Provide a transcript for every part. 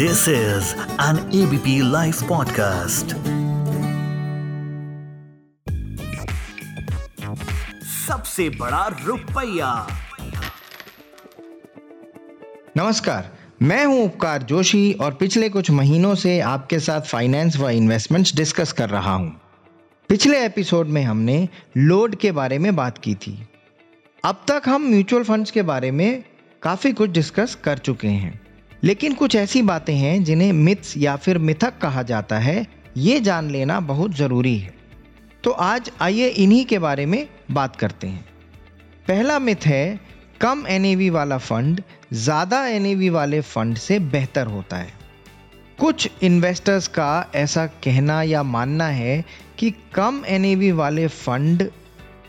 This is an ABP Life podcast. सबसे बड़ा रुपया। नमस्कार मैं हूँ उपकार जोशी और पिछले कुछ महीनों से आपके साथ फाइनेंस व इन्वेस्टमेंट्स डिस्कस कर रहा हूँ। पिछले एपिसोड में हमने लोड के बारे में बात की थी। अब तक हम म्यूचुअल फंड्स के बारे में काफ़ी कुछ डिस्कस कर चुके हैं। लेकिन कुछ ऐसी बातें हैं जिन्हें मिथ्स या फिर मिथक कहा जाता है, ये जान लेना बहुत ज़रूरी है। तो आज आइए इन्हीं के बारे में बात करते हैं। पहला मिथ है, कम एनएवी वाला फंड ज़्यादा एनएवी वाले फंड से बेहतर होता है। कुछ इन्वेस्टर्स का ऐसा कहना या मानना है कि कम एनएवी वाले फंड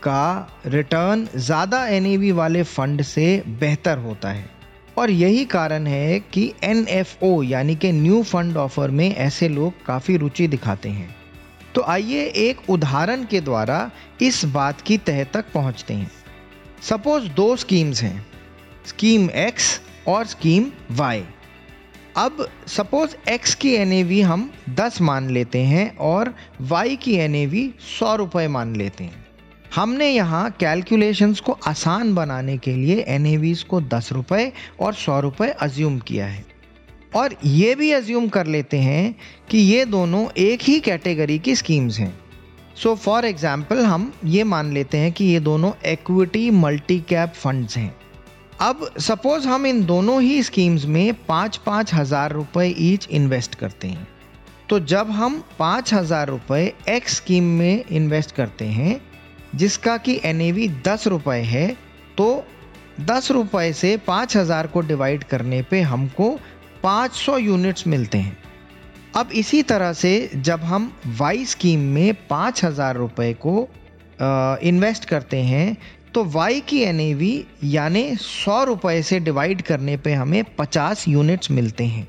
का रिटर्न ज़्यादा एनएवी वाले फंड से बेहतर होता है। और यही कारण है कि एनएफओ यानी कि न्यू फंड ऑफ़र में ऐसे लोग काफ़ी रुचि दिखाते हैं। तो आइए एक उदाहरण के द्वारा इस बात की तह तक पहुँचते हैं। सपोज़ दो स्कीम्स हैं स्कीम एक्स और स्कीम वाई अब सपोज़ एक्स की एनएवी हम 10 मान लेते हैं और वाई की एन ए वी सौ रुपये मान लेते हैं। हमने यहाँ कैलकुलेशंस को आसान बनाने के लिए एन को दस रुपये और सौ रुपये अज्यूम किया है। और ये भी अज्यूम कर लेते हैं कि ये दोनों एक ही कैटेगरी की स्कीम्स हैं। सो फॉर एग्ज़ाम्पल हम ये मान लेते हैं कि ये दोनों एक्विटी मल्टी कैप फंड्स हैं। अब सपोज़ हम इन दोनों ही स्कीम्स में पाँच पाँच हज़ार रुपये ईच इन्वेस्ट करते हैं। तो जब हम पाँच हज़ार रुपये एक्स स्कीम में इन्वेस्ट करते हैं जिसका कि एन ए वी दस रुपये है तो दस रुपये से पाँच हज़ार को डिवाइड करने पे हमको पाँच सौ यूनिट्स मिलते हैं। अब इसी तरह से जब हम वाई स्कीम में पाँच हज़ार रुपये को इन्वेस्ट करते हैं तो वाई की एनएवी यानी सौ रुपये से डिवाइड करने पे हमें पचास यूनिट्स मिलते हैं।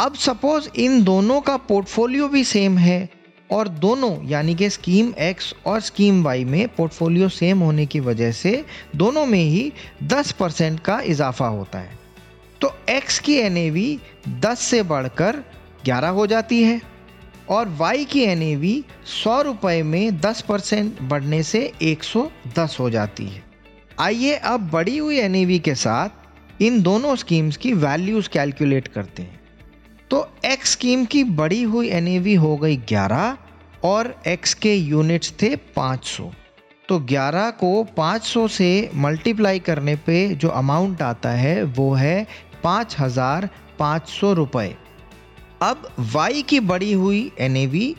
अब सपोज़ इन दोनों का पोर्टफोलियो भी सेम है और दोनों, यानी कि स्कीम एक्स और स्कीम वाई में पोर्टफोलियो सेम होने की वजह से दोनों में ही 10 परसेंट का इजाफा होता है। तो एक्स की एनएवी 10 से बढ़कर 11 हो जाती है और वाई की एन ए वी सौ रुपये में 10 परसेंट बढ़ने से 110 हो जाती है। आइए अब बढ़ी हुई एनएवी के साथ इन दोनों स्कीम्स की वैल्यूज़ कैलकुलेट करते हैं। तो एक्स स्कीम की बढ़ी हुई एनएवी हो गई 11 और एक्स के यूनिट्स थे 500 तो 11 को 500 से मल्टीप्लाई करने पे जो अमाउंट आता है, वो है पाँच हज़ार पाँच सौ रुपये अब y की बढ़ी हुई एनएवी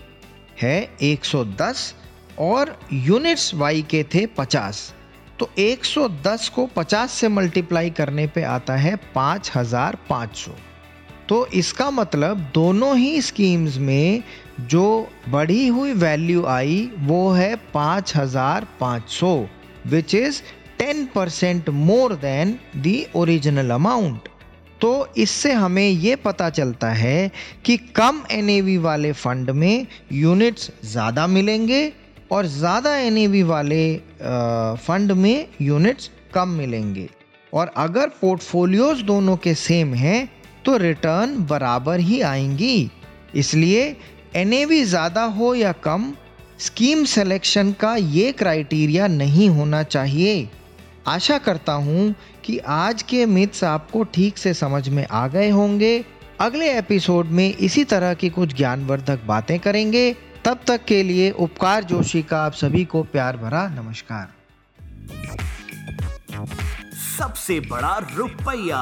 है 110 और यूनिट्स y के थे 50 तो 110 को 50 से मल्टीप्लाई करने पे आता है पाँच हज़ार पाँच सौ। तो इसका मतलब दोनों ही स्कीम्स में जो बढ़ी हुई वैल्यू आई, वो है पाँच हज़ार पाँच सौ which is ten percent more than the original amount तो इससे हमें ये पता चलता है कि कम एनएवी वाले फंड में यूनिट्स ज़्यादा मिलेंगे और ज़्यादा एनएवी वाले फंड में यूनिट्स कम मिलेंगे। और अगर पोर्टफोलियोज दोनों के सेम हैं तो रिटर्न बराबर ही आएँगी। इसलिए एनएवी ज़्यादा हो या कम स्कीम सिलेक्शन का ये क्राइटेरिया नहीं होना चाहिए। आशा करता हूँ कि आज के मिथ्स आपको ठीक से समझ में आ गए होंगे। अगले एपिसोड में इसी तरह की कुछ ज्ञानवर्धक बातें करेंगे। तब तक के लिए उपकार जोशी का आप सभी को प्यार भरा नमस्कार। सबसे बड़ा रुपया।